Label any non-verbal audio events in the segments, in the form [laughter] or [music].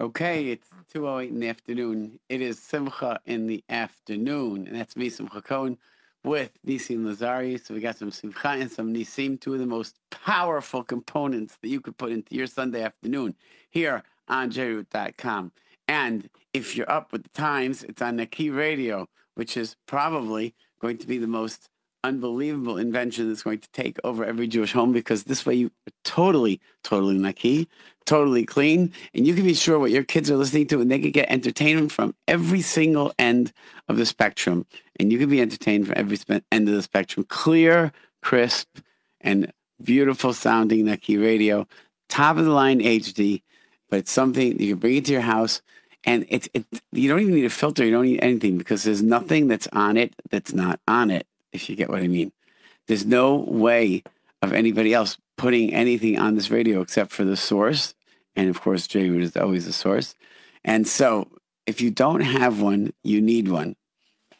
Okay, it's 2.08 in the afternoon. It is Simcha in the afternoon, and that's me, Simcha Cohen, with Nisim Lazari. So we got some Simcha and some Nisim, two of the most powerful components that you could put into your Sunday afternoon here on jroot.com. And if you're up with the times, it's on Naki Radio, which is probably going to be the most unbelievable invention that's going to take over every Jewish home because this way you are totally, totally naki, totally clean, and you can be sure what your kids are listening to, and they can get entertainment from every single end of the spectrum, and you can be entertained from every end of the spectrum. Clear, crisp, and beautiful sounding naki radio, top of the line HD, but it's something you can bring it to your house. And it's it, you don't even need a filter. You don't need anything because there's nothing that's on it that's not on it if you get what I mean. There's no way of anybody else putting anything on this radio except for the source. And of course, J Root is always the source. And so if you don't have one, you need one.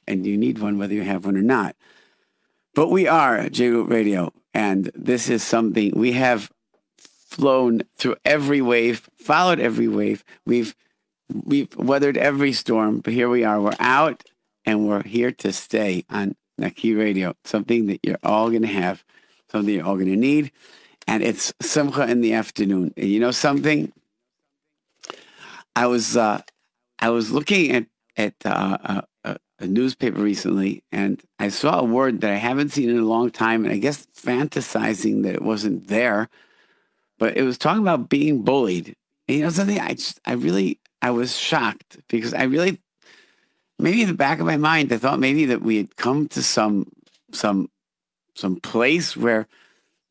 And you need one whether you have one or not. But we are J Root Radio. And this is something we have flown through every wave, followed every wave. We've we've weathered every storm, but here we are. We're out and we're here to stay on Naki Radio, something that you're all going to have, something you're all going to need. And it's Simcha in the afternoon. And you know something? I was uh, I was looking at at uh, a, a newspaper recently, and I saw a word that I haven't seen in a long time, and I guess fantasizing that it wasn't there, but it was talking about being bullied. And you know something? I just I really I was shocked because I really maybe in the back of my mind, I thought maybe that we had come to some some some place where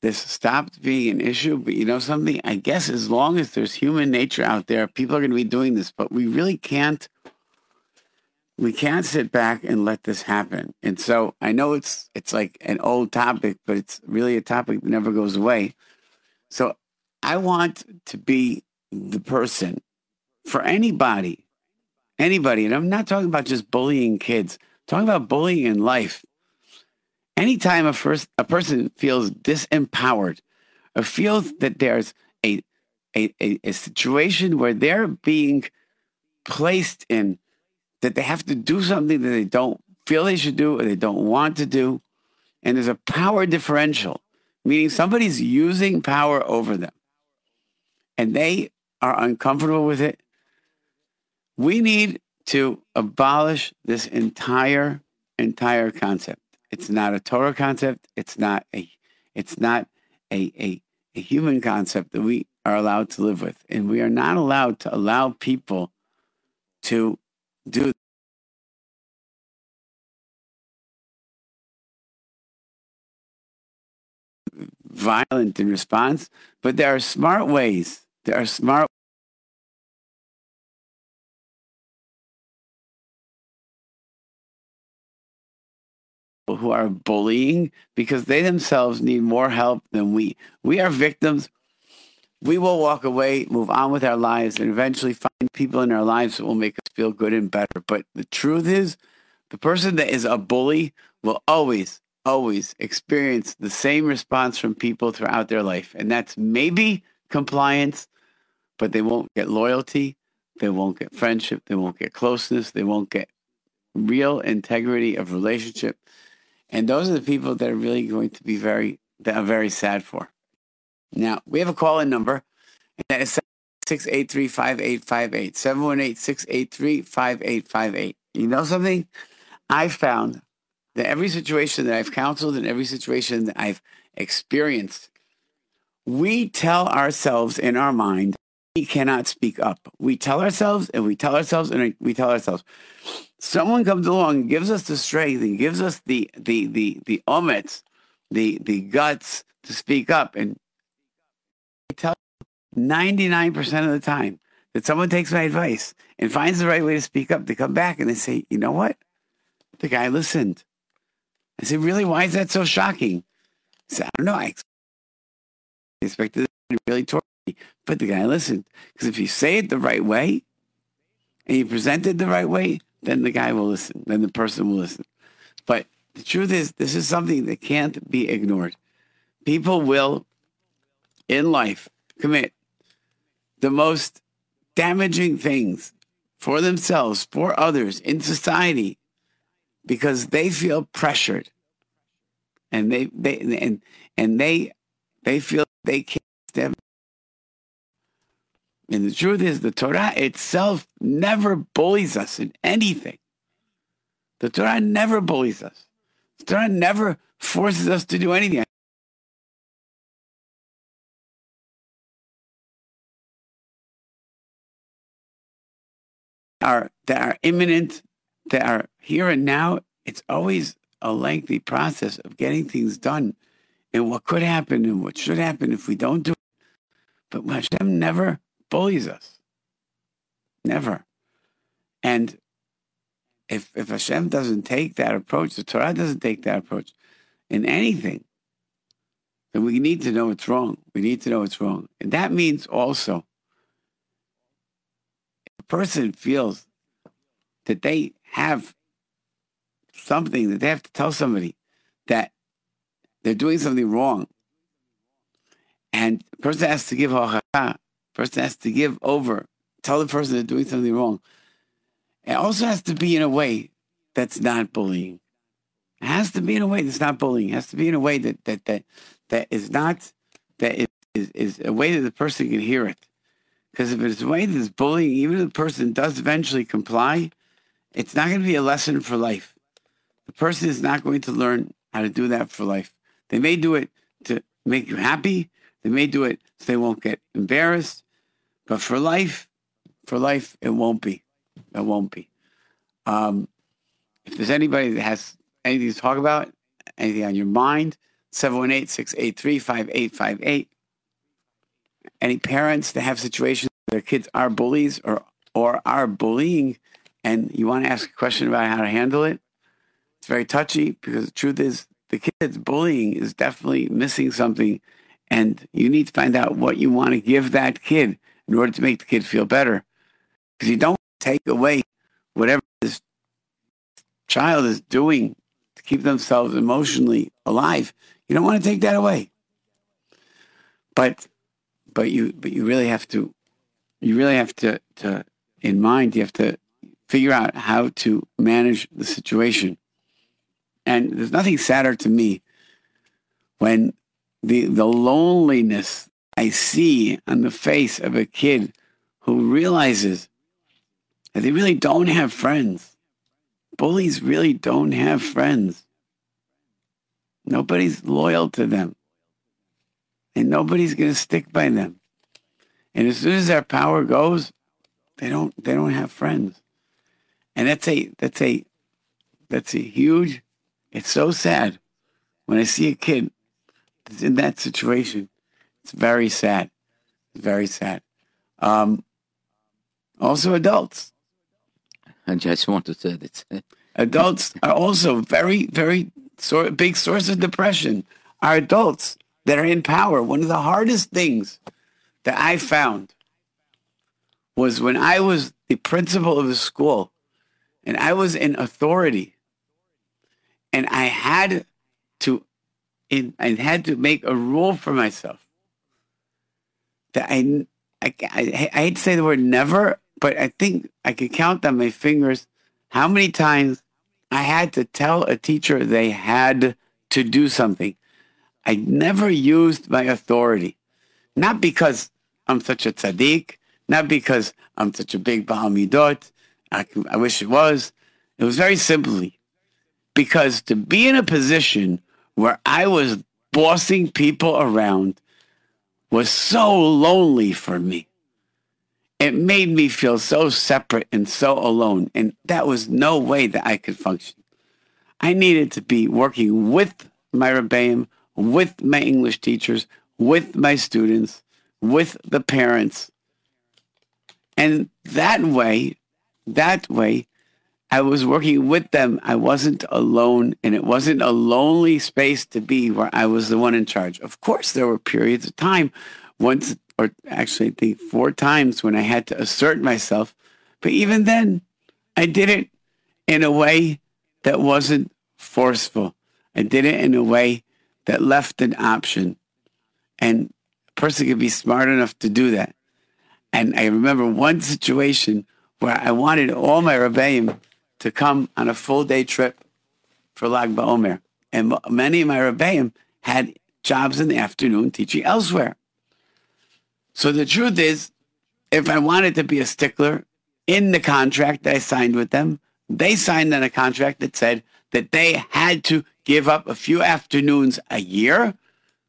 this stopped being an issue. But you know something? I guess as long as there's human nature out there, people are going to be doing this. But we really can't. We can't sit back and let this happen. And so I know it's it's like an old topic, but it's really a topic that never goes away. So I want to be the person for anybody anybody, and I'm not talking about just bullying kids, I'm talking about bullying in life. Anytime a first a person feels disempowered or feels that there's a, a, a, a situation where they're being placed in that they have to do something that they don't feel they should do or they don't want to do, and there's a power differential, meaning somebody's using power over them, and they are uncomfortable with it we need to abolish this entire entire concept. It's not a Torah concept. It's not a it's not a, a, a human concept that we are allowed to live with. And we are not allowed to allow people to do violent in response, but there are smart ways. There are smart are bullying because they themselves need more help than we. We are victims. We will walk away, move on with our lives, and eventually find people in our lives that will make us feel good and better. But the truth is, the person that is a bully will always, always experience the same response from people throughout their life. And that's maybe compliance, but they won't get loyalty. They won't get friendship. They won't get closeness. They won't get real integrity of relationship. And those are the people that are really going to be very, that very sad for. Now, we have a call in number, and that is 683 5858. 718 683 5858. You know something? I found that every situation that I've counseled and every situation that I've experienced, we tell ourselves in our mind, we cannot speak up. We tell ourselves and we tell ourselves and we tell ourselves someone comes along and gives us the strength and gives us the the the the ometz, the the guts to speak up. And I tell ninety nine percent of the time that someone takes my advice and finds the right way to speak up, they come back and they say, you know what? The guy listened. I said, really? Why is that so shocking? I said, I don't know. I expected it really me, but the guy listened. Because if you say it the right way and you present it the right way, then the guy will listen, then the person will listen. But the truth is, this is something that can't be ignored. People will, in life, commit the most damaging things for themselves, for others in society, because they feel pressured, and they they and and they they feel they can't. And the truth is, the Torah itself never bullies us in anything. The Torah never bullies us. The Torah never forces us to do anything. Are that are imminent, that are here and now. It's always a lengthy process of getting things done, and what could happen and what should happen if we don't do it. But Hashem never bullies us, never. And if if Hashem doesn't take that approach, the Torah doesn't take that approach in anything, then we need to know it's wrong. We need to know it's wrong. And that means also if a person feels that they have something that they have to tell somebody that they're doing something wrong. And the person has to give hochara, person has to give over, tell the person they're doing something wrong. It also has to be in a way that's not bullying. It has to be in a way that's not bullying. It has to be in a way that that that that is not that is is, is a way that the person can hear it. Because if it's a way that's bullying, even if the person does eventually comply, it's not going to be a lesson for life. The person is not going to learn how to do that for life. They may do it to make you happy. They may do it so they won't get embarrassed. But for life, for life, it won't be. It won't be. Um, if there's anybody that has anything to talk about, anything on your mind, 718 683 5858. Any parents that have situations where their kids are bullies or, or are bullying, and you want to ask a question about how to handle it, it's very touchy because the truth is the kid's bullying is definitely missing something. And you need to find out what you want to give that kid in order to make the kid feel better. Because you don't take away whatever this child is doing to keep themselves emotionally alive. You don't want to take that away. But but you but you really have to you really have to, to in mind you have to figure out how to manage the situation. And there's nothing sadder to me when the the loneliness I see on the face of a kid who realizes that they really don't have friends. Bullies really don't have friends. Nobody's loyal to them. And nobody's going to stick by them. And as soon as their power goes, they don't they don't have friends. And that's a that's a that's a huge it's so sad when I see a kid in that situation. It's very sad. It's very sad. Um, also, adults. I just want to say that [laughs] adults are also very, very so, big source of depression. Are adults that are in power. One of the hardest things that I found was when I was the principal of a school and I was in authority and I had to in, I had to make a rule for myself that I, I, I, I hate to say the word never, but I think I could count on my fingers how many times I had to tell a teacher they had to do something. I never used my authority, not because I'm such a tzaddik, not because I'm such a big Baal Midot. I, I wish it was. It was very simply because to be in a position where I was bossing people around was so lonely for me. It made me feel so separate and so alone. And that was no way that I could function. I needed to be working with my Rebbeim, with my English teachers, with my students, with the parents. And that way, that way, I was working with them. I wasn't alone, and it wasn't a lonely space to be where I was the one in charge. Of course, there were periods of time, once or actually, I think four times when I had to assert myself. But even then, I did it in a way that wasn't forceful. I did it in a way that left an option. And a person could be smart enough to do that. And I remember one situation where I wanted all my Rebbeim to come on a full day trip for Lag BaOmer. And many of my Rebbeim had jobs in the afternoon teaching elsewhere. So the truth is, if I wanted to be a stickler in the contract that I signed with them, they signed on a contract that said that they had to give up a few afternoons a year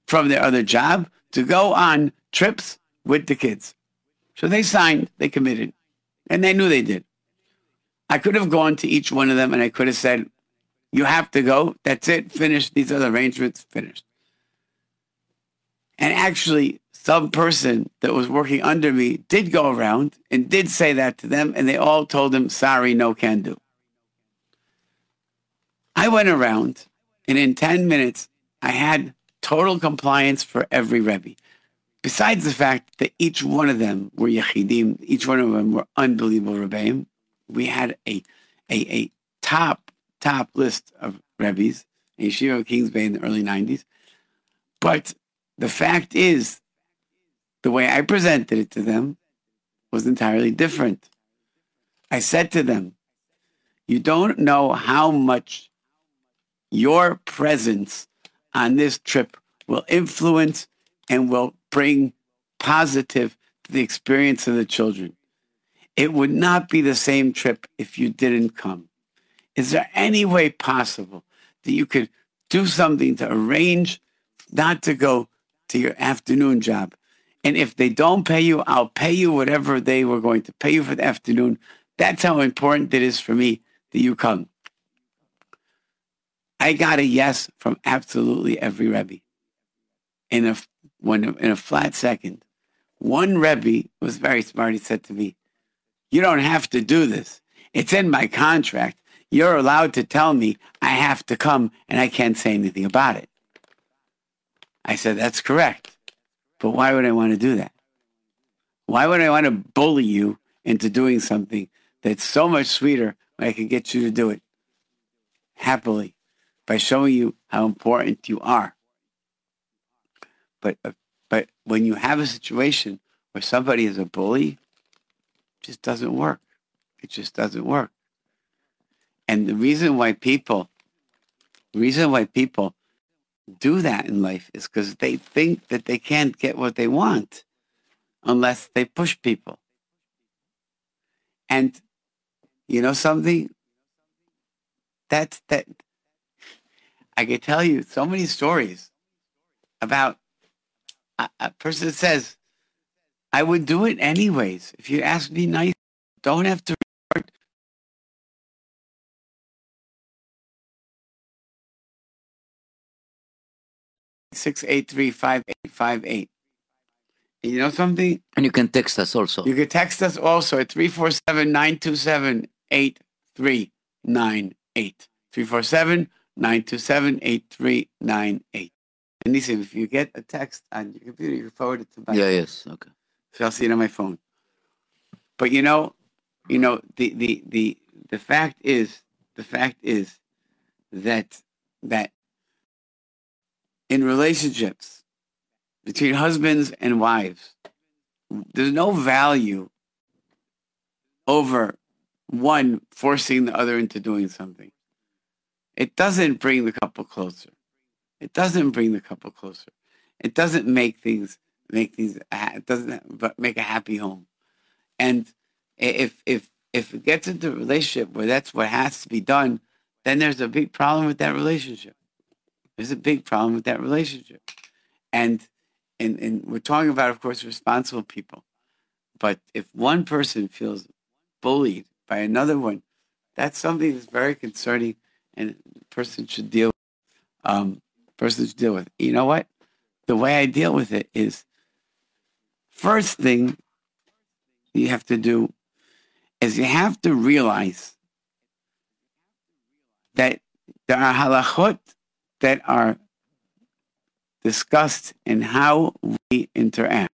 from their other job to go on trips with the kids. So they signed, they committed, and they knew they did. I could have gone to each one of them and I could have said, You have to go. That's it. Finished. These are the arrangements. Finished. And actually, some person that was working under me did go around and did say that to them, and they all told him, Sorry, no can do. I went around, and in 10 minutes, I had total compliance for every Rebbe. Besides the fact that each one of them were Yechidim, each one of them were unbelievable Rebbeim, we had a, a, a top, top list of Rebbe's in Yeshiva Kings Bay in the early 90s. But the fact is, the way I presented it to them was entirely different. I said to them, You don't know how much your presence on this trip will influence and will bring positive to the experience of the children. It would not be the same trip if you didn't come. Is there any way possible that you could do something to arrange not to go to your afternoon job? And if they don't pay you, I'll pay you whatever they were going to pay you for the afternoon. That's how important it is for me that you come. I got a yes from absolutely every Rebbe in a when in a flat second. One Rebbe was very smart. He said to me, "You don't have to do this. It's in my contract. You're allowed to tell me I have to come, and I can't say anything about it." I said, "That's correct, but why would I want to do that? Why would I want to bully you into doing something that's so much sweeter when I can get you to do it happily?" by showing you how important you are. But uh, but when you have a situation where somebody is a bully, just doesn't work. It just doesn't work. And the reason why people, reason why people do that in life is because they think that they can't get what they want unless they push people. And you know something? That's that I could tell you so many stories about a, a person says, I would do it anyways. If you ask me nice, don't have to report. Six eight three five eight five eight. You know something? And you can text us also. You can text us also at 347 927 8398. 347 927 8398. And listen, if you get a text on your computer, you forward it to my Yeah, yes. Okay. So I'll see it on my phone. But you know, you know, the the the the fact is the fact is that that in relationships between husbands and wives, there's no value over one forcing the other into doing something. It doesn't bring the couple closer. It doesn't bring the couple closer. It doesn't make things make things. It doesn't make a happy home. And if if if it gets into a relationship where that's what has to be done, then there's a big problem with that relationship. There's a big problem with that relationship. And and, and we're talking about, of course, responsible people. But if one person feels bullied by another one, that's something that's very concerning and person should deal um person should deal with. You know what? The way I deal with it is first thing you have to do is you have to realize that there are halachot that are discussed in how we interact.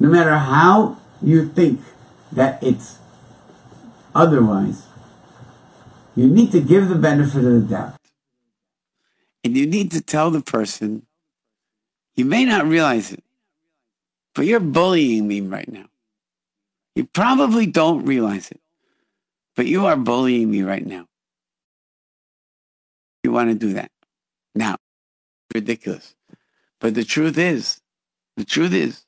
no matter how you think that it's Otherwise, you need to give the benefit of the doubt. And you need to tell the person, you may not realize it, but you're bullying me right now. You probably don't realize it, but you are bullying me right now. You want to do that. Now, ridiculous. But the truth is, the truth is,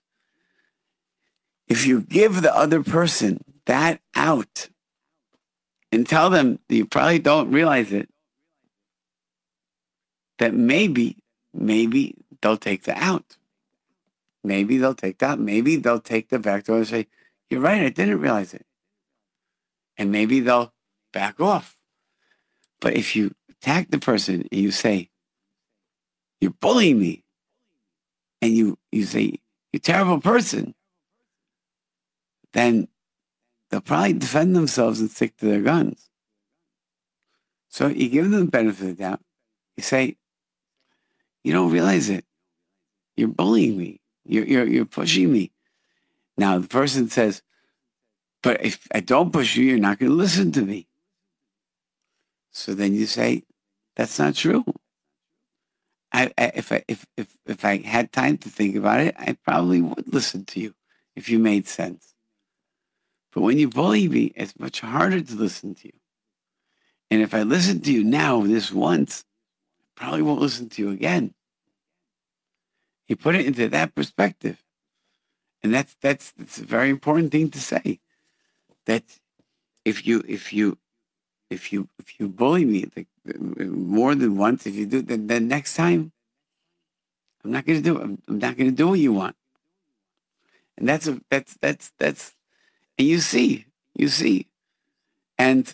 if you give the other person that out and tell them you probably don't realize it, that maybe, maybe they'll take the out. Maybe they'll take that. Maybe they'll take the back door and say, You're right, I didn't realize it. And maybe they'll back off. But if you attack the person and you say, You're bullying me, and you, you say, You're a terrible person, then they'll probably defend themselves and stick to their guns. So you give them the benefit of the doubt. You say, You don't realize it. You're bullying me. You're, you're, you're pushing me. Now, the person says, But if I don't push you, you're not going to listen to me. So then you say, That's not true. I, I, if, I, if, if, if I had time to think about it, I probably would listen to you if you made sense. But when you bully me, it's much harder to listen to you. And if I listen to you now, this once, I probably won't listen to you again. You put it into that perspective. And that's that's that's a very important thing to say. That if you if you if you if you bully me like, more than once, if you do then then next time I'm not gonna do it. I'm, I'm not gonna do what you want. And that's a that's that's that's you see, you see. And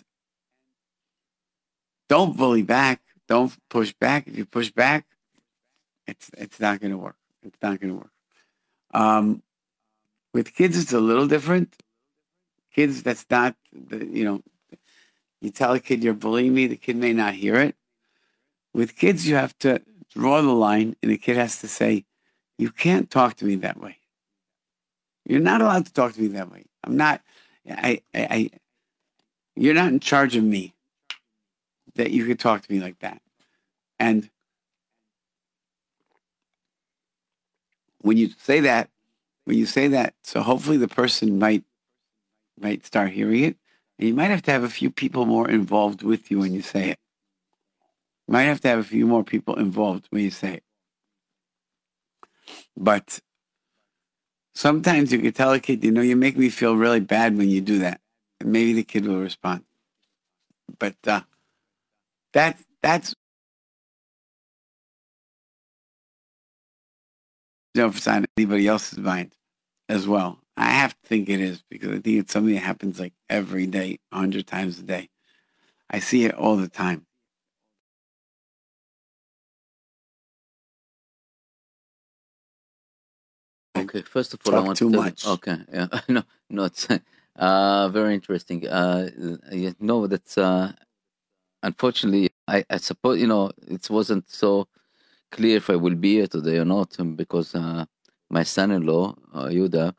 don't bully back. Don't push back. If you push back, it's it's not going to work. It's not going to work. Um, with kids, it's a little different. Kids, that's not the, you know. You tell a kid you're bullying me, the kid may not hear it. With kids, you have to draw the line, and the kid has to say, "You can't talk to me that way. You're not allowed to talk to me that way. I'm not. I, I, I. You're not in charge of me. That you could talk to me like that, and when you say that, when you say that, so hopefully the person might might start hearing it, and you might have to have a few people more involved with you when you say it. You might have to have a few more people involved when you say it. But sometimes you can tell a kid, you know, you make me feel really bad when you do that. And maybe the kid will respond. But uh, that that's you know, on anybody else's mind as well. I have to think it is because I think it's something that happens like every day, a hundred times a day. I see it all the time. Okay, first of all, Talk I want too to much. Okay, [laughs] yeah, no, no, it's [laughs] uh, very interesting. Uh, you know that's uh, unfortunately, I, I suppose you know it wasn't so clear if I will be here today or not um, because uh, my son-in-law, uh, Yuda,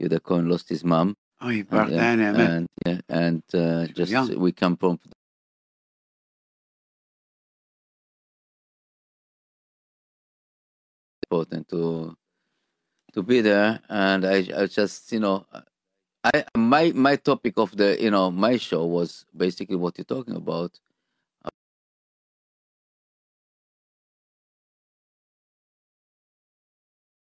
Yuda Cohen, lost his mom, Oh, you and brought that in, man. and yeah, and uh, just young. we come from important to to be there and I, I just you know i my my topic of the you know my show was basically what you're talking about.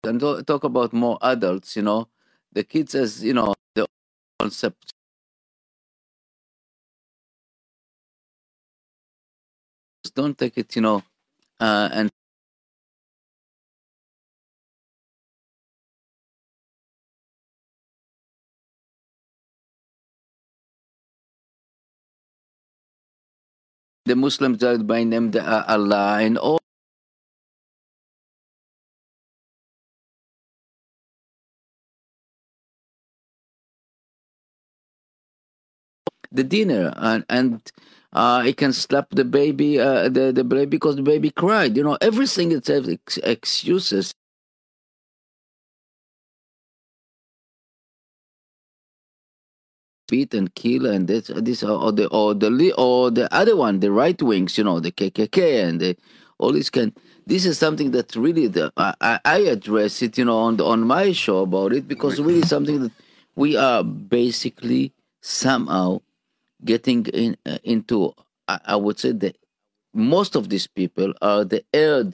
And talk about more adults you know the kids as you know the concept. Don't take it you know uh, and the muslims that by name the allah and all the dinner and and uh, he can slap the baby uh, the the baby because the baby cried you know everything it has ex- excuses beat and kill, and this, this or the or the or the other one, the right wings, you know, the KKK and the, all this can. This is something that really the, I, I address it, you know, on the, on my show about it because really something that we are basically somehow getting in, uh, into. I, I would say that most of these people are the Erd,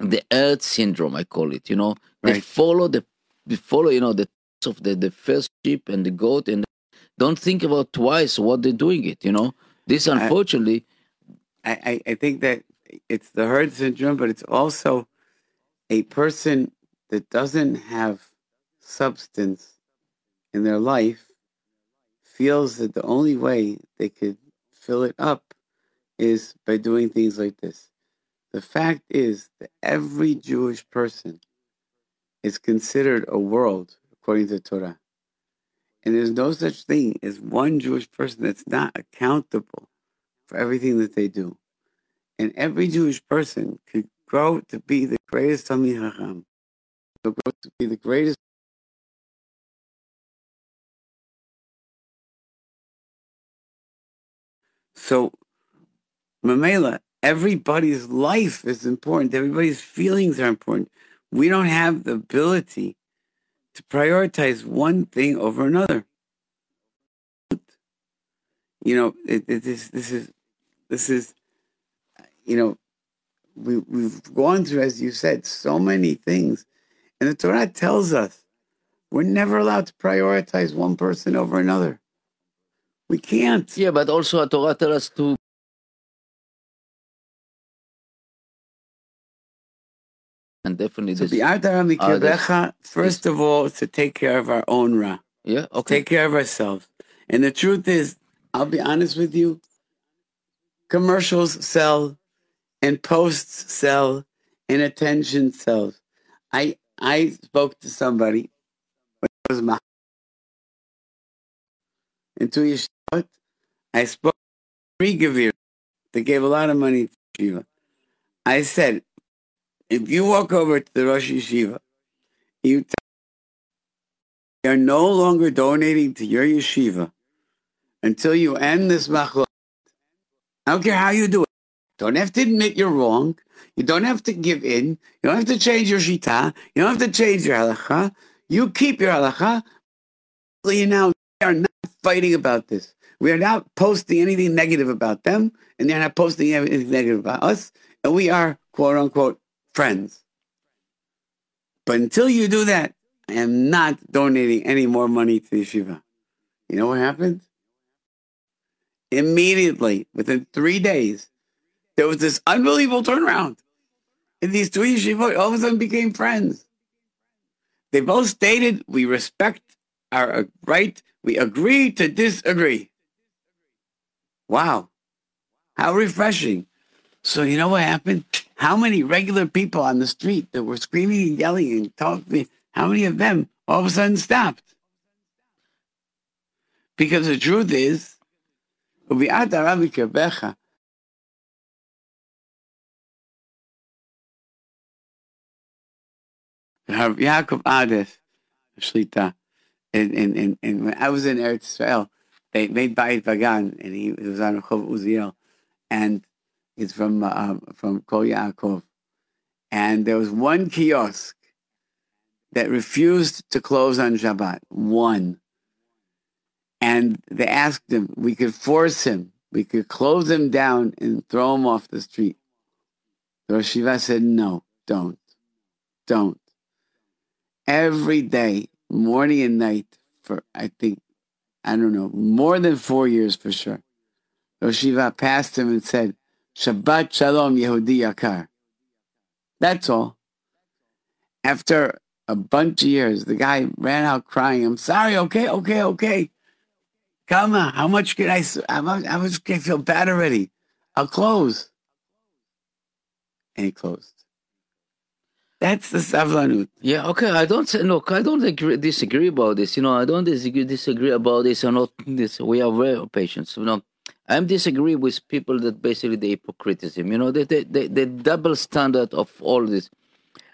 the Erd syndrome. I call it. You know, they follow the, they follow you know the of the the first sheep and the goat and don't think about twice what they're doing it. You know, this unfortunately. I, I, I think that it's the herd syndrome, but it's also a person that doesn't have substance in their life feels that the only way they could fill it up is by doing things like this. The fact is that every Jewish person is considered a world according to the Torah. And there's no such thing as one Jewish person that's not accountable for everything that they do. And every Jewish person could grow to be the greatest Talmid Chacham, could grow to be the greatest. So, Mamela, everybody's life is important. Everybody's feelings are important. We don't have the ability to prioritize one thing over another. You know, it, it, this, this is, this is, you know, we, we've gone through, as you said, so many things. And the Torah tells us we're never allowed to prioritize one person over another. We can't. Yeah, but also a Torah tells us to definitely So this. the Ardara Uh, that's- Mikebecha, first of all, is to take care of our own Ra. yeah, okay. Take care of ourselves. And the truth is, I'll be honest with you, commercials sell and posts sell and attention sells. I I spoke to somebody when it was my into Yeshivot. I spoke to three Gavir that gave a lot of money to Yeshiva. I said, if you walk over to the Rosh Yeshiva, you tell you're no longer donating to your yeshiva until you end this machlok. I don't care how you do it. Don't have to admit you're wrong. You don't have to give in. You don't have to change your shita. You don't have to change your halacha. You keep your halacha. You now we are not fighting about this. We are not posting anything negative about them, and they're not posting anything negative about us. And we are quote unquote friends. But until you do that, I am not donating any more money to yeshiva. You know what happened? Immediately, within three days, there was this unbelievable turnaround. And these two yeshivot all of a sudden became friends. They both stated, we respect our uh, right, we agree to disagree. Wow. How refreshing. So you know what happened? How many regular people on the street that were screaming and yelling and talking, how many of them all of a sudden stopped? Because the truth is, Yaakov Ades, Shlita, and, and, and, and when I was in Eretz Israel, they made Bayit Vagan, and he, he was on Rehov Uziel, and it's from uh, from Kol and there was one kiosk that refused to close on Shabbat, one, and they asked him, we could force him, we could close him down and throw him off the street. The Rosh Yeshiva said, no, don't, don't. Every day, morning and night, for I think, I don't know, more than four years for sure. Rosh Yeshiva passed him and said, Shabbat Shalom Yehudi Yakar. That's all. After a bunch of years, the guy ran out crying. I'm sorry. Okay, okay, okay. Come on. How much can I? How much? How much can I feel bad already? I'll close. And he closed. That's the savlanut. Yeah, okay. I don't say look. I don't agree, disagree about this. You know, I don't disagree, disagree about this. or not this. We are very patient. You know, I'm disagree with people that basically the hypocritism. You know, the the, the, the double standard of all this.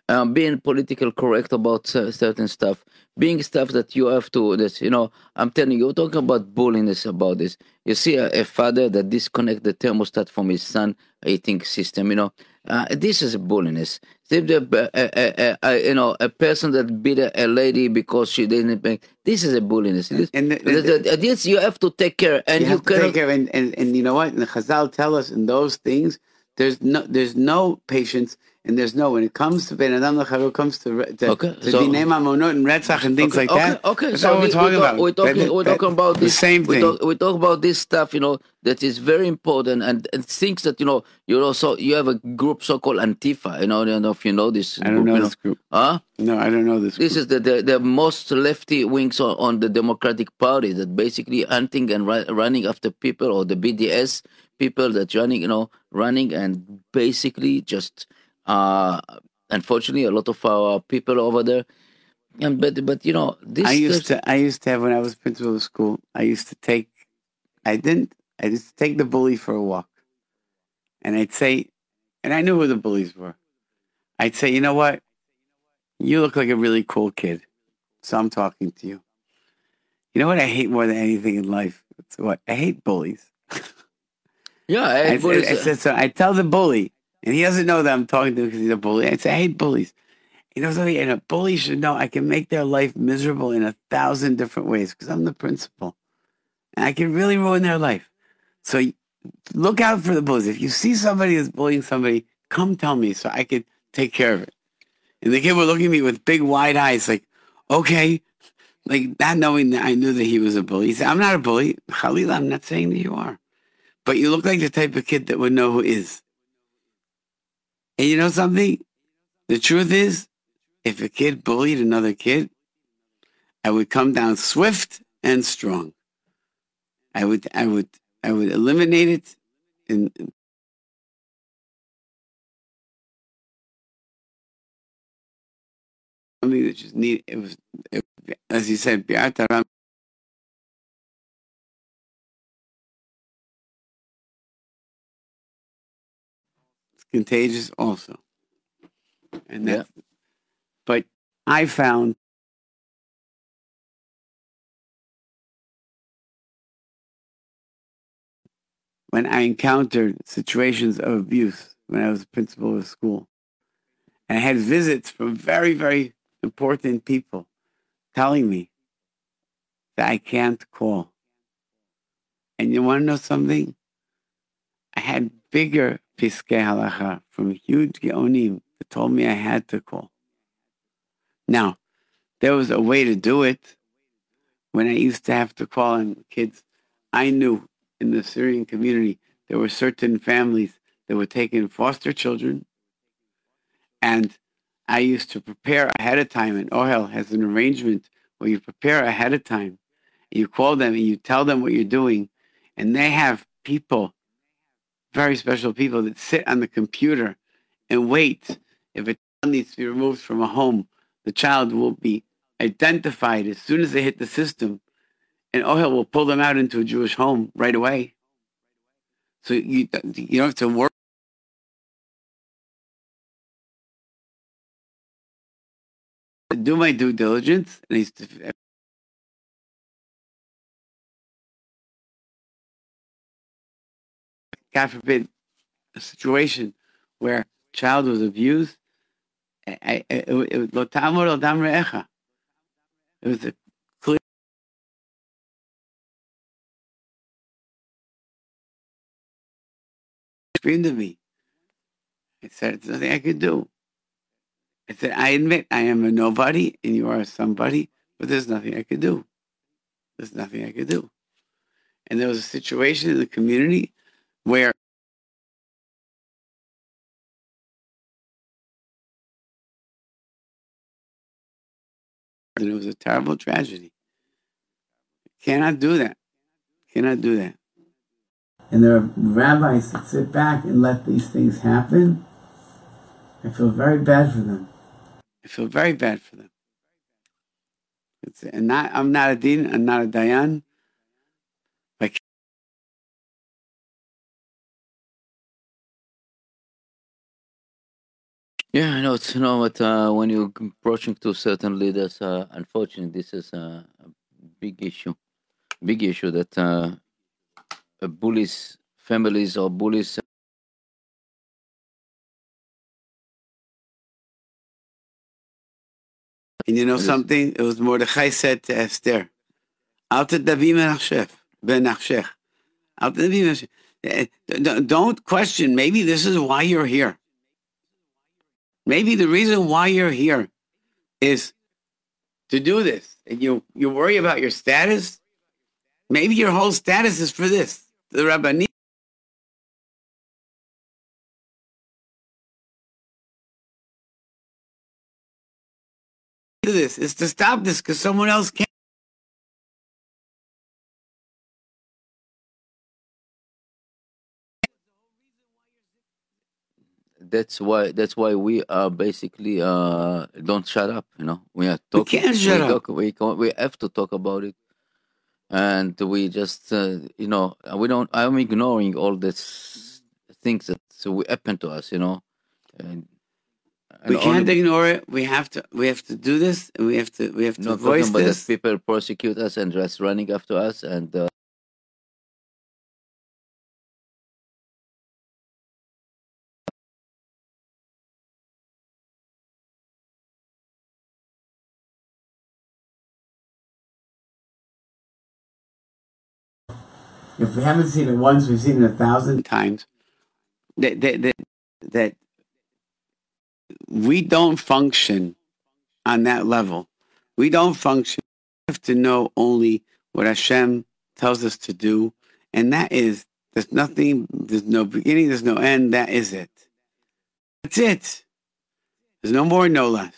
um, being political correct about certain stuff, being stuff that you have to. This, you know, I'm telling you, talking about bulliness about this. You see a, a father that disconnect the thermostat from his son eating system. You know, uh, this is bulliness. The, uh, uh, you know, a person that beat a, a, lady because she didn't pay. This is a bulliness. This, and the, the, this you have to take care, and you, you cannot, take care. And, and, and you know what? And the Chazal tell us in those things, there's no there's no patience and there's no when it comes to Ben Adam Lechavero comes to to, okay, to so, Dinei Mamonot and Retzach and things okay, like that. Okay, That's so what we're talking we about. We're talking, that, we're talking about the this same thing. We talk, we talk about this stuff, you know, that is very important and, and things that you know you also you have a group so called Antifa. You know, I don't know if you know this. I don't group, know you this group. Huh? No, I don't know this. This group. is the, the, the most lefty wings on, on the Democratic Party that basically hunting and ru- running after people or the BDS people that running, you know, running and basically just uh unfortunately a lot of our people over there and but but you know this I used to I used to have when I was principal of school, I used to take I didn't I used to take the bully for a walk. And I'd say and I knew who the bullies were. I'd say, you know what? You look like a really cool kid. So I'm talking to you. You know what I hate more than anything in life? It's what? I hate bullies. yeah, I, I, hate bullies. I, said so. I tell the bully, and he doesn't know that I'm talking to him because he's a bully. I say, I hate bullies. You know something? And a bully should know I can make their life miserable in a thousand different ways because I'm the principal. And I can really ruin their life. So look out for the bullies. If you see somebody that's bullying somebody, come tell me so I could take care of it. And the kid would look at me with big wide eyes, like, okay, like not knowing that I knew that he was a bully. He said, I'm not a bully. Chalila, I'm not saying that you are. But you look like the type of kid that would know who is. And you know something? The truth is, if a kid bullied another kid, I would come down swift and strong. I would, I would, I would eliminate it in, something that just need. It was, it, as you said, contagious also, and that. Yeah. But I found when I encountered situations of abuse when I was principal of school, and I had visits from very, very important people telling me that I can't call. And you want to know something? I had bigger piskei halacha from huge geonim that told me I had to call. Now, there was a way to do it. When I used to have to call on kids, I knew in the Syrian community there were certain families that were taking foster children, and I used to prepare ahead of time. And Ohel has an arrangement where you prepare ahead of time. You call them and you tell them what you're doing, and they have people, very special people, that sit on the computer and wait. If a child needs to be removed from a home, the child will be identified as soon as they hit the system, and Ohel will pull them out into a Jewish home right away. So you you don't have to work. Do my due diligence, and he's God forbid a situation where child was abused. I, I, it, it, it was a clear. Screamed at me. I said, "There's nothing I could do." I said, "I admit I am a nobody, and you are somebody, but there's nothing I could do. There's nothing I could do." And there was a situation in the community where and it was a terrible tragedy. Cannot do that. Cannot do that. And there are rabbis that sit back and let these things happen. I feel very bad for them. I feel very bad for them. It's, and not, I'm not a dean, I'm not a dayan. Yeah, I know. It's, you know what? Uh, when you're approaching to certain leaders, uh, unfortunately, this is a, a big issue. Big issue that uh, bullies families or bullies. And you know something? It was Mordechai said to Esther, "Al tadavim ben achshech, al tadavim eh, Don't question. Maybe this is why you're here. Maybe the reason why you're here is to do this, and you you worry about your status. Maybe your whole status is for this. The rabbi this is to stop this because someone else can't. That's why. That's why we are basically uh don't shut up. You know, we are talking. We can't shut we up. Talk, we we have to talk about it, and we just uh, you know we don't. I'm ignoring all these things that so happen to us. You know, and we can't ignore it. We have to. We have to do this, and we have to. We have to not voice talking about this. people persecute us and just running after us and. Uh, If we haven't seen it once, we've seen it a thousand times. That that that, that we don't function on that level. We don't function. We have to know only what Hashem tells us to do, and that is there's nothing, there's no beginning, there's no end. That is it. That's it. There's no more, no less,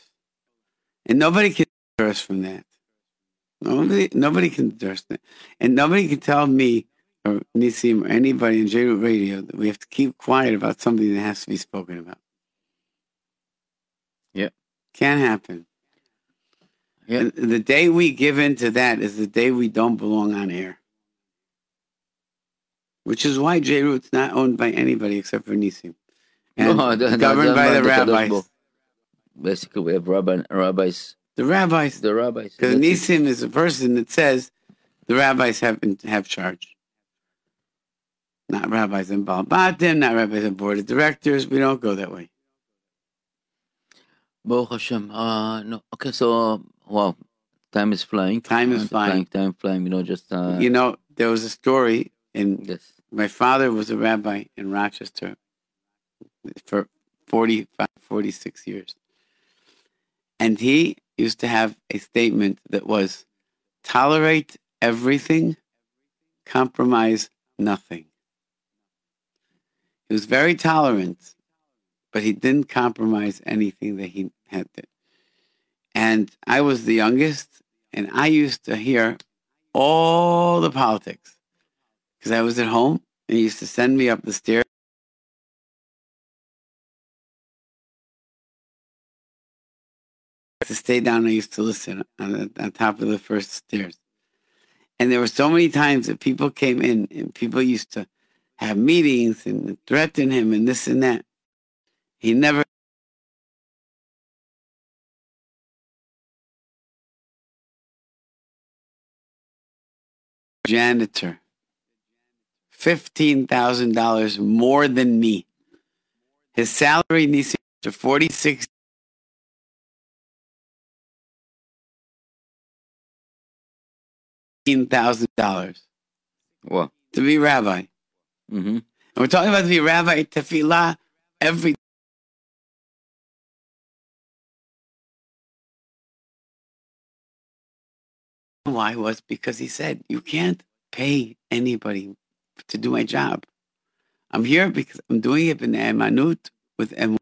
and nobody can deter us from that. Nobody, nobody can deter us, that. and nobody can tell me or Nisim or anybody in J Radio that we have to keep quiet about something that has to be spoken about. Yeah. Can't happen. Yeah. And the day we give in to that is the day we don't belong on air. Which is why J Root's not owned by anybody except for Nisim. And No, the- governed the- by the the rabbis. Basically, we have rabbi, rabbis. The rabbis. The rabbis. Because. Nisim is a person that says the rabbis have have charge. Not rabbis and Balbatim, not rabbis and board of directors. We don't go that way. Baruch Hashem. Uh, no. Okay, so wow, time is flying. Time is Uh, flying. Time flying. You know, just uh, You know, there was a story in yes. my father was a rabbi in Rochester for 45, 46 years. And he used to have a statement that was tolerate everything, compromise nothing. He was very tolerant, but he didn't compromise anything that he had to. And I was the youngest, and I used to hear all the politics because I was at home and he used to send me up the stairs. To stay down, I used to listen on, the, on top of the first stairs. And there were so many times that people came in and people used to have meetings and threaten him and this and that. He never janitor. $15,000 more than me. His salary needs to 46 thousand dollars Wow. to be rabbi. Hmm And we're talking about to be rabbi tefillah every why was because he said you can't pay anybody to do my job. I'm here because I'm doing it in emanut with em.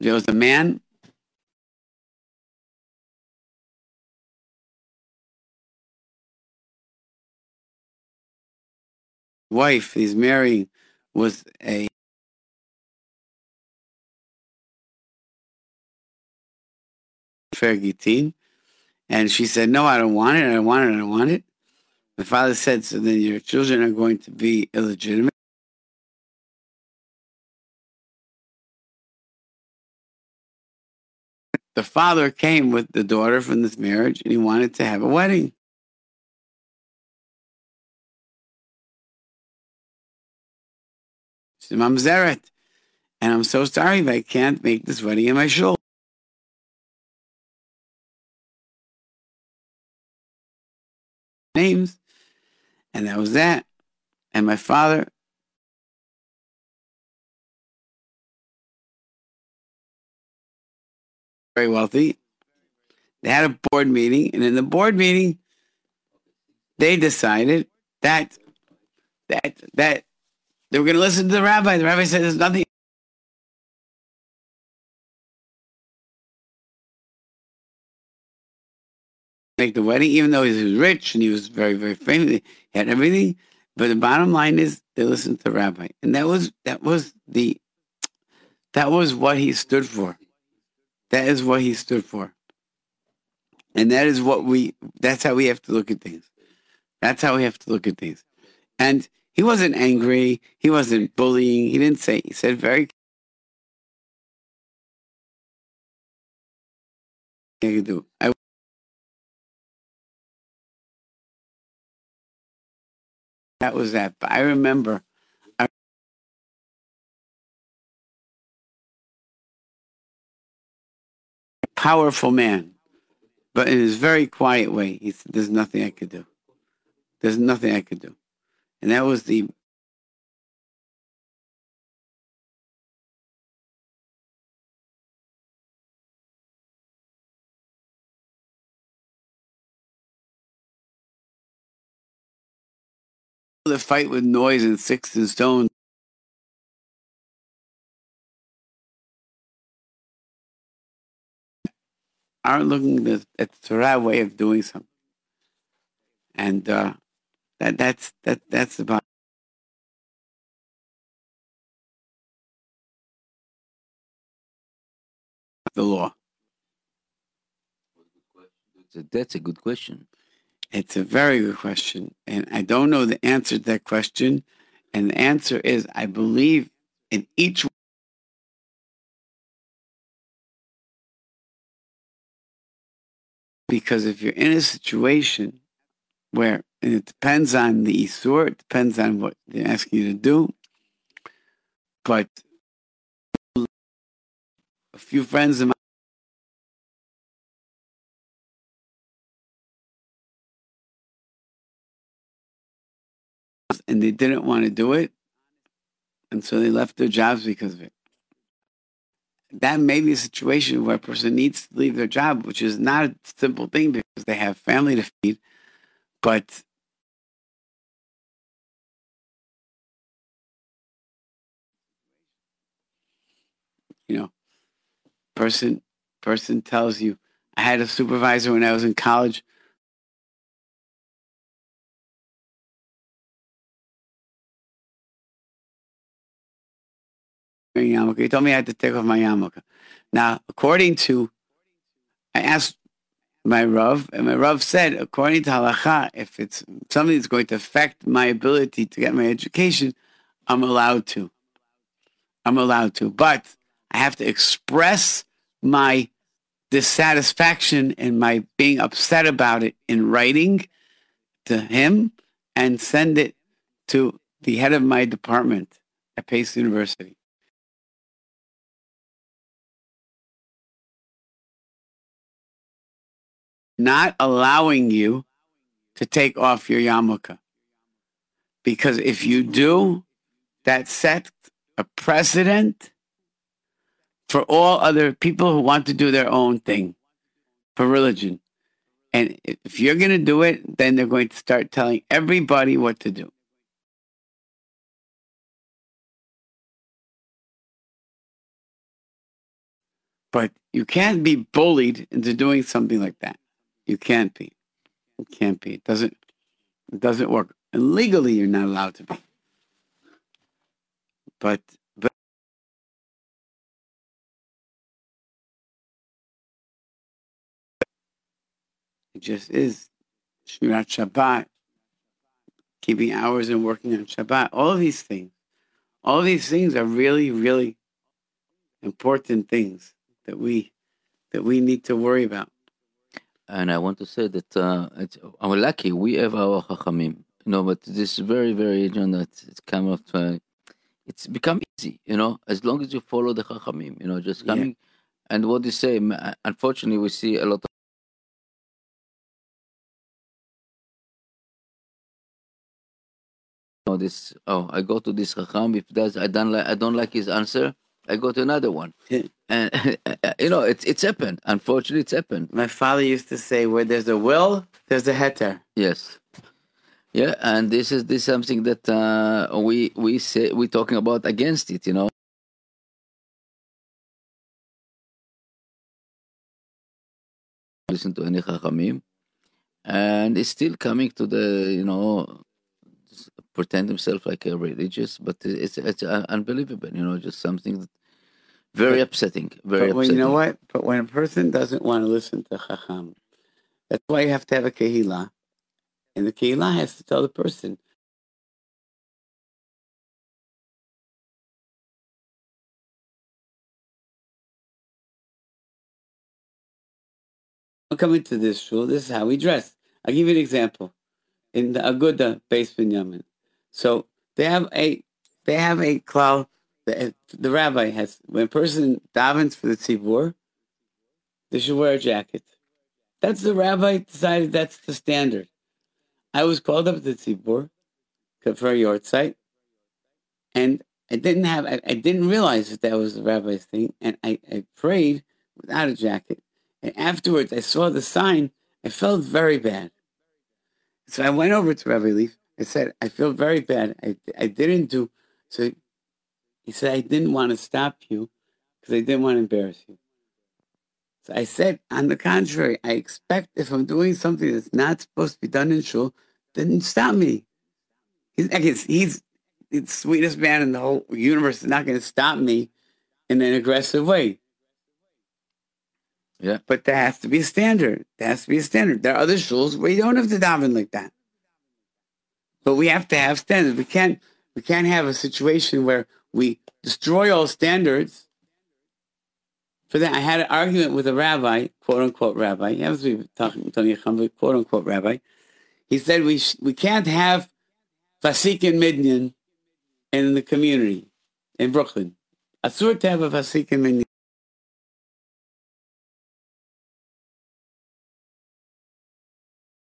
There was a man wife he's marrying was a Fergie teen. And she said, No, I don't want it. I don't want it. I don't want it. The father said, so then your children are going to be illegitimate. The father came with the daughter from this marriage and he wanted to have a wedding. She said, Mamzeret, and I'm so sorry if I can't make this wedding in my shul. Names, and that was that. And my father very wealthy. They had a board meeting, and in the board meeting, they decided that that that they were going to listen to the rabbi. The rabbi said, "There's nothing." Make the wedding, even though he was rich and he was very, very famous, he had everything. But the bottom line is, they listened to the rabbi, and that was that was the that was what he stood for. That is what he stood for. And that is what we, that's how we have to look at things. That's how we have to look at things. And he wasn't angry. He wasn't bullying. He didn't say, he said very, do. That was that. But I remember a powerful man, but in his very quiet way, he said, There's nothing I could do. There's nothing I could do. And that was the the fight with noise and sticks and stones. aren't looking at, at the right way of doing something. And uh, that that's that that's about the law. That's a good question. It's a very good question. And I don't know the answer to that question. And the answer is I believe in each Because if you're in a situation where it depends on the Isur, it depends on what they're asking you to do, but a few friends of mine and they didn't want to do it, and so they left their jobs because of it. That may be a situation where a person needs to leave their job, which is not a simple thing because they have family to feed, but you know, person person tells you, I had a supervisor when I was in college yarmulke. He told me I had to take off my yarmulke. Now, according to, I asked my Rav, and my Rav said, according to halacha, if it's something that's going to affect my ability to get my education, I'm allowed to. I'm allowed to. But I have to express my dissatisfaction and my being upset about it in writing to him and send it to the head of my department at Pace University. Not allowing you to take off your yarmulke. Because if you do, that sets a precedent for all other people who want to do their own thing for religion. And if you're going to do it, then they're going to start telling everybody what to do. But you can't be bullied into doing something like that. You can't be. It can't be. It doesn't. It doesn't work. And legally, you're not allowed to be. But but it just is Shmirat Shabbat keeping hours and working on Shabbat. All of these things, all these things are really, really important things that we that we need to worry about. And I want to say that uh, it's, I'm lucky we have our chachamim, you know. But this is very, very, you know, it's, it's kind of uh, it's become easy, you know, as long as you follow the chachamim, you know, just Yeah. coming. And what they say, unfortunately, we see a lot of oh, this. Oh, I go to this chacham. If does I don't like, I don't like his answer. I go to another one, Yeah. and [laughs] you know, it's it's happened. Unfortunately, it's happened. My father used to say, "Where there's a will, there's a heter." Yes. Yeah, and this is this is something that uh, we we say we're talking about against it, you know. Listen to any chachamim, and he's still coming to the you know pretend himself like a religious, but it's it's uh, unbelievable, you know, just something that very upsetting, very But when, upsetting. you know what? But when a person doesn't want to listen to Chacham, that's why you have to have a kehillah. And the kehillah has to tell the person, coming to this shul, this is how we dress. I'll give you an example. In the Aguda base Binyamin. So they have a they have a klal the, the rabbi has when a person davens for the tzibur, they should wear a jacket. That's the rabbi decided that's the standard. I was called up to the tzibur for a yahrzeit, and I didn't have I, I didn't realize that that was the rabbi's thing, and I, I prayed without a jacket. And afterwards, I saw the sign. I felt very bad. So I went over to Rabbi Leaf. I said, I feel very bad. I, I didn't do. So he said, I didn't want to stop you because I didn't want to embarrass you. So I said, on the contrary, I expect if I'm doing something that's not supposed to be done in shul, then stop me. He's, I guess he's the sweetest man in the whole universe. Is not going to stop me in an aggressive way. Yeah. But there has to be a standard. There has to be a standard. There are other shuls where you don't have to daven like that. But we have to have standards. We can't we can't have a situation where we destroy all standards. For that, I had an argument with a rabbi, quote unquote rabbi. He happens to be talking Chambly, quote unquote rabbi. He said we sh- we can't have Fasik and Midyan in the community in Brooklyn. Asur to have a Fasik and Midyan.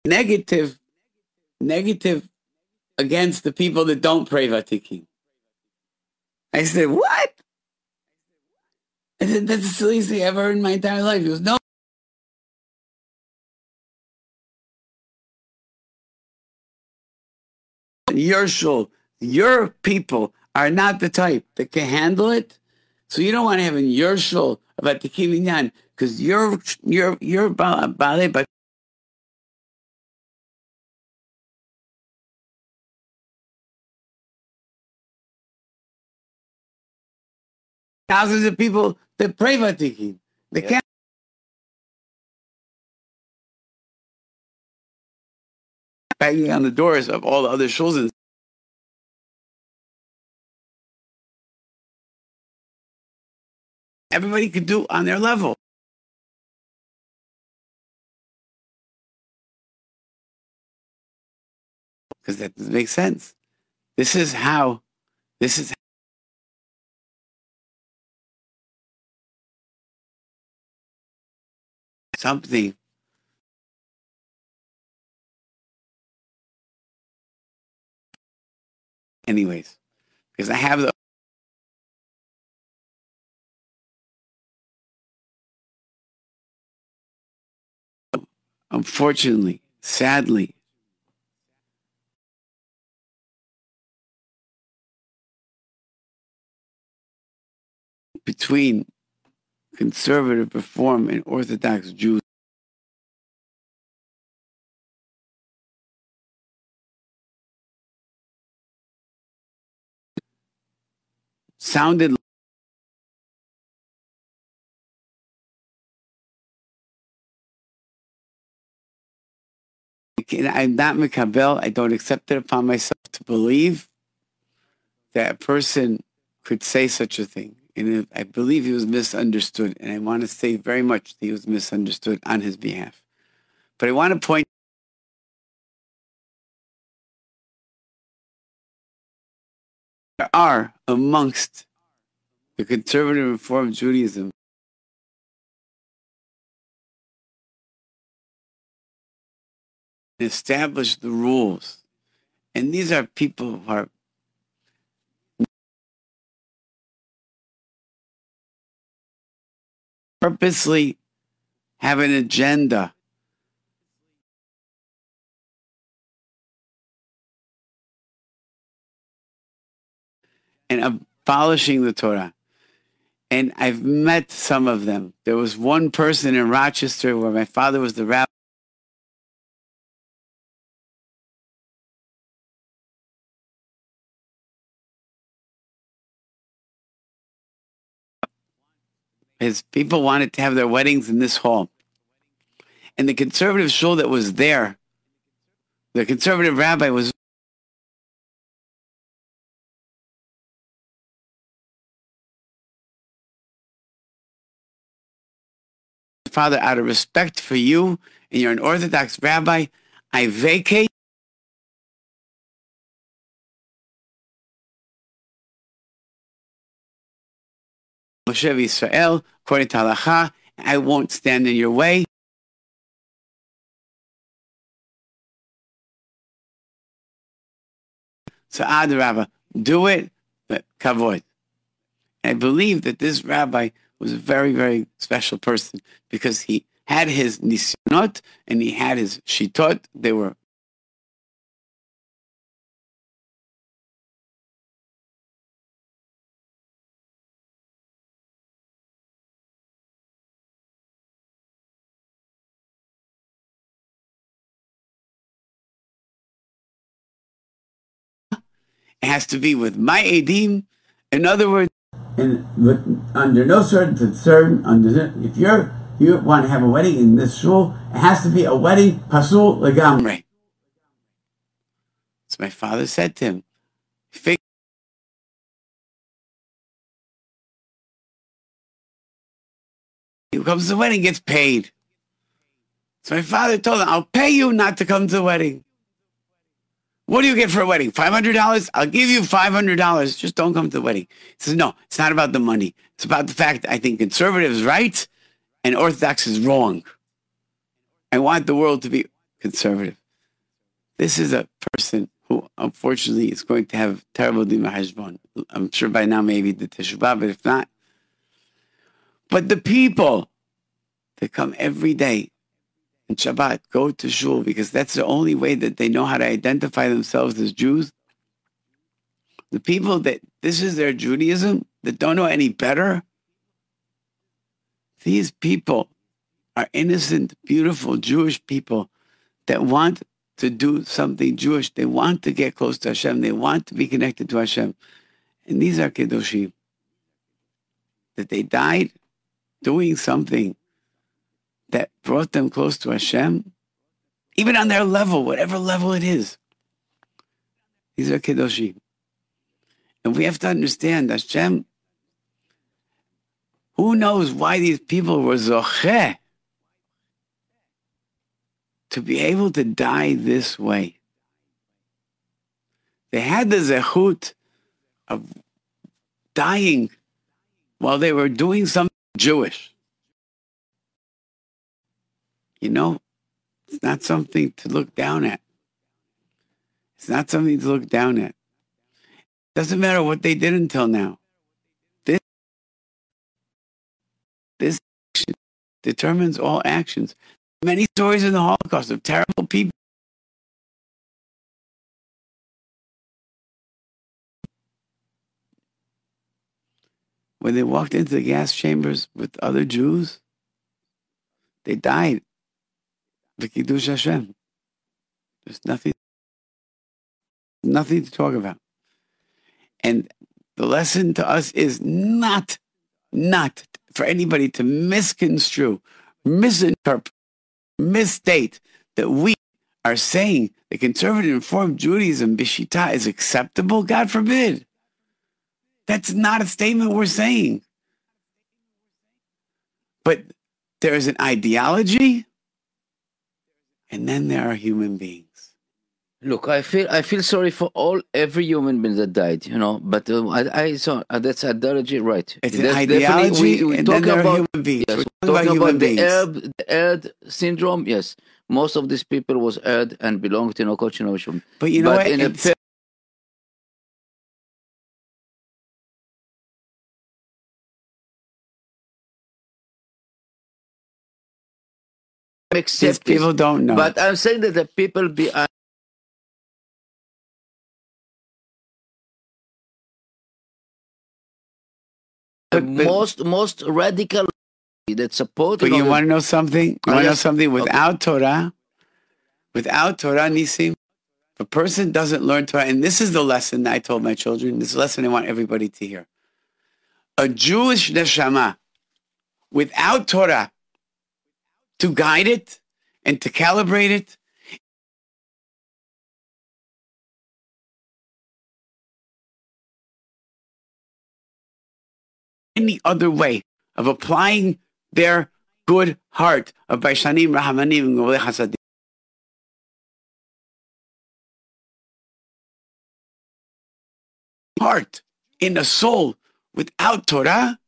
Negative, negative against the people that don't pray Vatikin. I said, what? I said, that's the silliest thing I've ever heard in my entire life. He goes, no. Your shul, your people are not the type that can handle it. So you don't want to have in your shul about the Kivinyan because your your your bale but thousands of people that pray Vatikin. They Yeah. can't. Banging on the doors of all the other shuls and everybody could do on their level. Because that doesn't make sense. This is how, this is something. Anyways, because I have the unfortunately, sadly, between conservative reform and Orthodox Jews. Sounded I'm not Mikabel. I don't accept it upon myself to believe that a person could say such a thing. And I believe he was misunderstood. And I want to say very much that he was misunderstood on his behalf. But I want to point out there are amongst the conservative Reform Judaism establish the rules. And these are people who are purposely have an agenda. And abolishing the Torah. And I've met some of them. There was one person in Rochester where my father was the rabbi. His people wanted to have their weddings in this hall. And the conservative shul that was there, the conservative rabbi was Father, out of respect for you and you're an Orthodox rabbi, I vacate Moshe Israel, according to halacha, I won't stand in your way. So ah, Ad Rabba, do it, but kavod. I believe that this rabbi was a very, very special person because he had his nisyonot and he had his shitot. They were It has to be with my edim. In other words, and with, under no certain concern, under if you're you want to have a wedding in this shul, it has to be a wedding pasul legamre. So my father said to him, "Fig." Who comes to the wedding gets paid. So my father told him, I'll pay you not to come to the wedding. What do you get for a wedding? $500? I'll give you $500. Just don't come to the wedding. He says, no, it's not about the money. It's about the fact I think conservatives right and Orthodox is wrong. I want the world to be conservative. This is a person who unfortunately is going to have terrible dima hashbon. I'm sure by now maybe the teshuvah, but if not. But the people that come every day and Shabbat go to shul because that's the only way that they know how to identify themselves as Jews. The people that this is their Judaism that don't know any better, these people are innocent, beautiful Jewish people that want to do something Jewish. They want to get close to Hashem. They want to be connected to Hashem. And these are Kedoshim. That they died doing something that brought them close to Hashem, even on their level, whatever level it is. These are Kedoshim. And we have to understand Hashem, who knows why these people were Zocheh to be able to die this way. They had the Zechut of dying while they were doing something Jewish. You know, it's not something to look down at. It's not something to look down at. Doesn't matter what they did until now. This, this determines all actions. Many stories in the Holocaust of terrible people. When they walked into the gas chambers with other Jews, they died the Hashem. There's nothing, nothing to talk about. And the lesson to us is not, not for anybody to misconstrue, misinterpret, misstate that we are saying that conservative informed Judaism, Bishita, is acceptable, God forbid. That's not a statement we're saying. But there is an ideology, and then there are human beings. Look, I feel I feel sorry for all every human being that died, you know. But uh, I, I saw uh, that's ideology, right? It's an That's ideology, definitely- we, we and talk then there are about human beings. yes, We're talking talking about the beings. Arab the Arab syndrome. Yes, most of these people was Arab and belonged to no culture. But you know but what? in a This. people don't know. But I'm saying that the people behind uh, the But- but- most most radical that support. But you want to know something? You want to know something? Okay. Without Torah, without Torah, Nisim, if a person doesn't learn Torah, and this is the lesson I told my children, this is a lesson I want everybody to hear. A Jewish neshama, without Torah, to guide it and to calibrate it, any other way of applying their good heart of Baishanim, Rahamanim, Hasadim. Heart in a soul without Torah.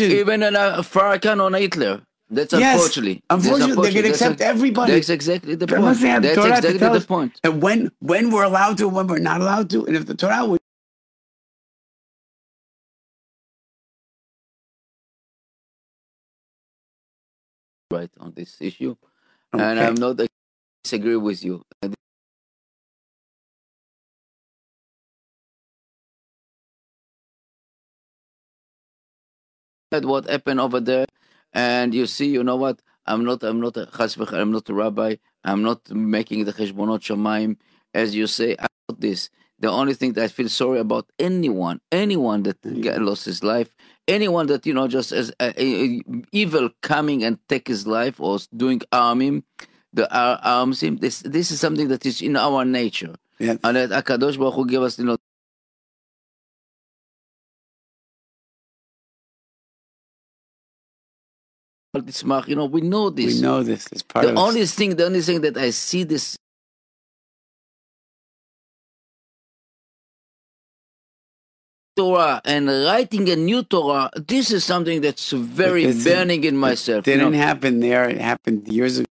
Even in a Farrakhan on Hitler. That's Yes, unfortunately. Unfortunately, they're going to accept a- everybody. That's exactly the point. That's Torah exactly the us. point. And when when we're allowed to, when we're not allowed to, and if the Torah would Right on this issue, Okay. and I'm not disagree with you. At what happened over there, and you see, you know what? I'm not, I'm not a I'm not a rabbi. I'm not making the cheshbonot shamayim, as you say. I'm not this. The only thing that I feel sorry about anyone, anyone that get, lost his life, anyone that you know just as uh, uh, evil coming and take his life or doing harm him, the uh, harms him. This this is something that is in our nature, Yes. and that Akadosh Baruch Hu gave us, you know. You know, we know this. we know this is part the only thing, the only thing that I see this Torah and writing a new Torah, this is something that's very burning in myself. you know. didn't happen there. It happened years ago.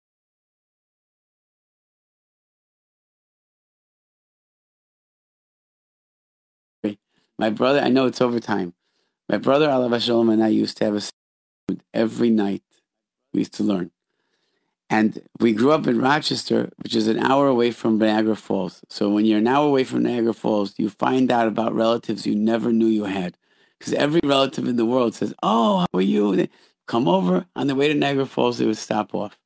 My brother, I know it's overtime. My brother Alav Shalom and I used to have a every night. We used to learn. And we grew up in Rochester, which is an hour away from Niagara Falls. So when you're an hour away from Niagara Falls, you find out about relatives you never knew you had. Because every relative in the world says, Oh, how are you? They come over. On the way to Niagara Falls, they would stop off.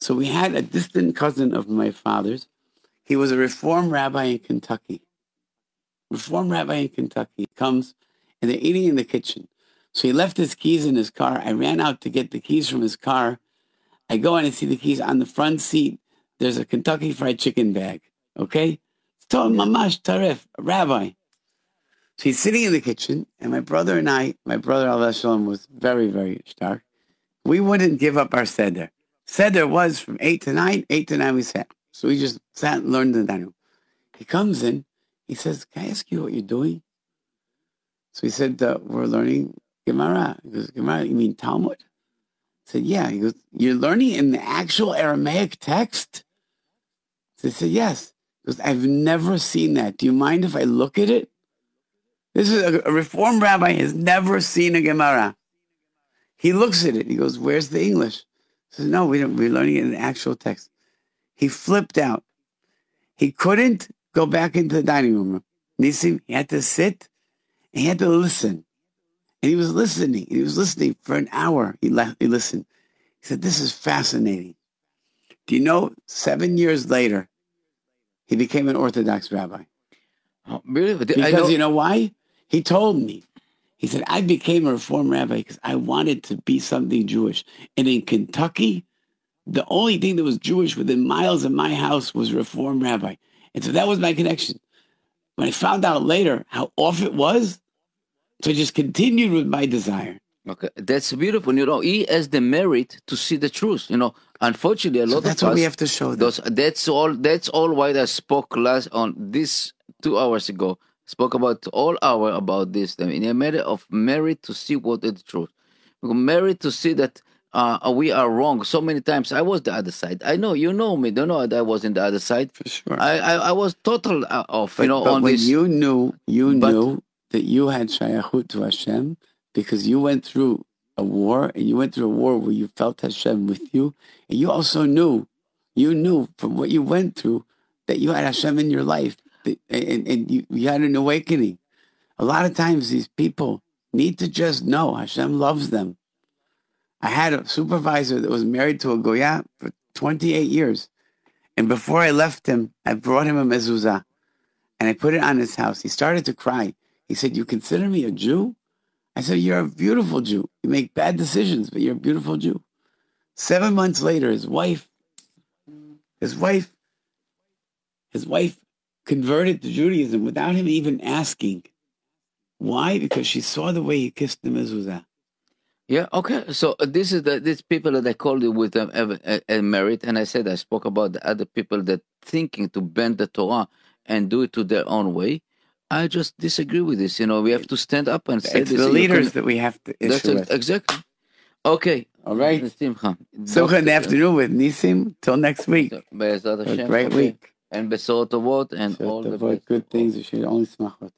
So we had a distant cousin of my father's. He was a reform rabbi in Kentucky. Reform rabbi in Kentucky. Comes and they're eating in the kitchen. So he left his keys in his car. I ran out to get the keys from his car. I go in and see the keys on the front seat. There's a Kentucky Fried Chicken bag. Okay? Told Mamash Tarif, a rabbi. So he's sitting in the kitchen, and my brother and I, my brother Al Shalom was very, very stark. We wouldn't give up our seder. Seder was from 8 to 9, 8 to 9 we sat. So we just sat and learned the Danu. He comes in, he says, Can I ask you what you're doing? So he said, uh, We're learning Gemara. He goes, Gemara, you mean Talmud? I said, Yeah. He goes, You're learning in the actual Aramaic text? So I said, Yes. He goes, I've never seen that. Do you mind if I look at it? This is a, a reform rabbi has never seen a Gemara. He looks at it. He goes, Where's the English? He says, No, we don't, we're learning it in the actual text. He flipped out. He couldn't go back into the dining room. Nisim, he had to sit and he had to listen. And he was listening. He was listening for an hour. He, left, he listened. He said, This is fascinating. Do you know, seven years later, he became an Orthodox rabbi. Oh, really? Because know, you know why? He told me. He said, I became a Reform rabbi because I wanted to be something Jewish. And in Kentucky, the only thing that was Jewish within miles of my house was Reform rabbi. And so that was my connection. When I found out later how off it was, so I just continued with my desire. Okay, that's beautiful. You know, he has the merit to see the truth. You know, unfortunately, a lot So that's of what us. we have to show them. Those, that's all. That's all. Why I spoke last on this two hours ago. Spoke about all hour about this. I mean, a matter of merit to see what is the truth. Merit to see that uh, we are wrong. So many times I was the other side. I know you know me. Don't know that I was in the other side. For sure. I I, I was total uh, off. But, you know, but on when this. you knew, you But- knew that you had shayachut to Hashem because you went through a war and you went through a war where you felt Hashem with you, and you also knew, you knew from what you went through that you had Hashem in your life, and, and you, you had an awakening. A lot of times, these people need to just know Hashem loves them. I had a supervisor that was married to a goya for 28 years. And before I left him, I brought him a mezuzah and I put it on his house. He started to cry. He said, You consider me a Jew? I said, You're a beautiful Jew. You make bad decisions, but you're a beautiful Jew. Seven months later, his wife, his wife, his wife converted to Judaism without him even asking. Why? Because she saw the way he kissed the mezuzah. Yeah. Okay. So uh, this is the these people that I called you with um, a, a, a merit, and I said I spoke about the other people that thinking to bend the Torah and do it to their own way. I just disagree with this. You know, we have to stand up and say It's this. the leaders can- that we have to That's issue ex- with. exactly. Okay. All right. Simcha. Simcha in afternoon with Nisim. Till next week. Be'ezrat A great Okay. week. And Besorot and all the good things. You should only smachot.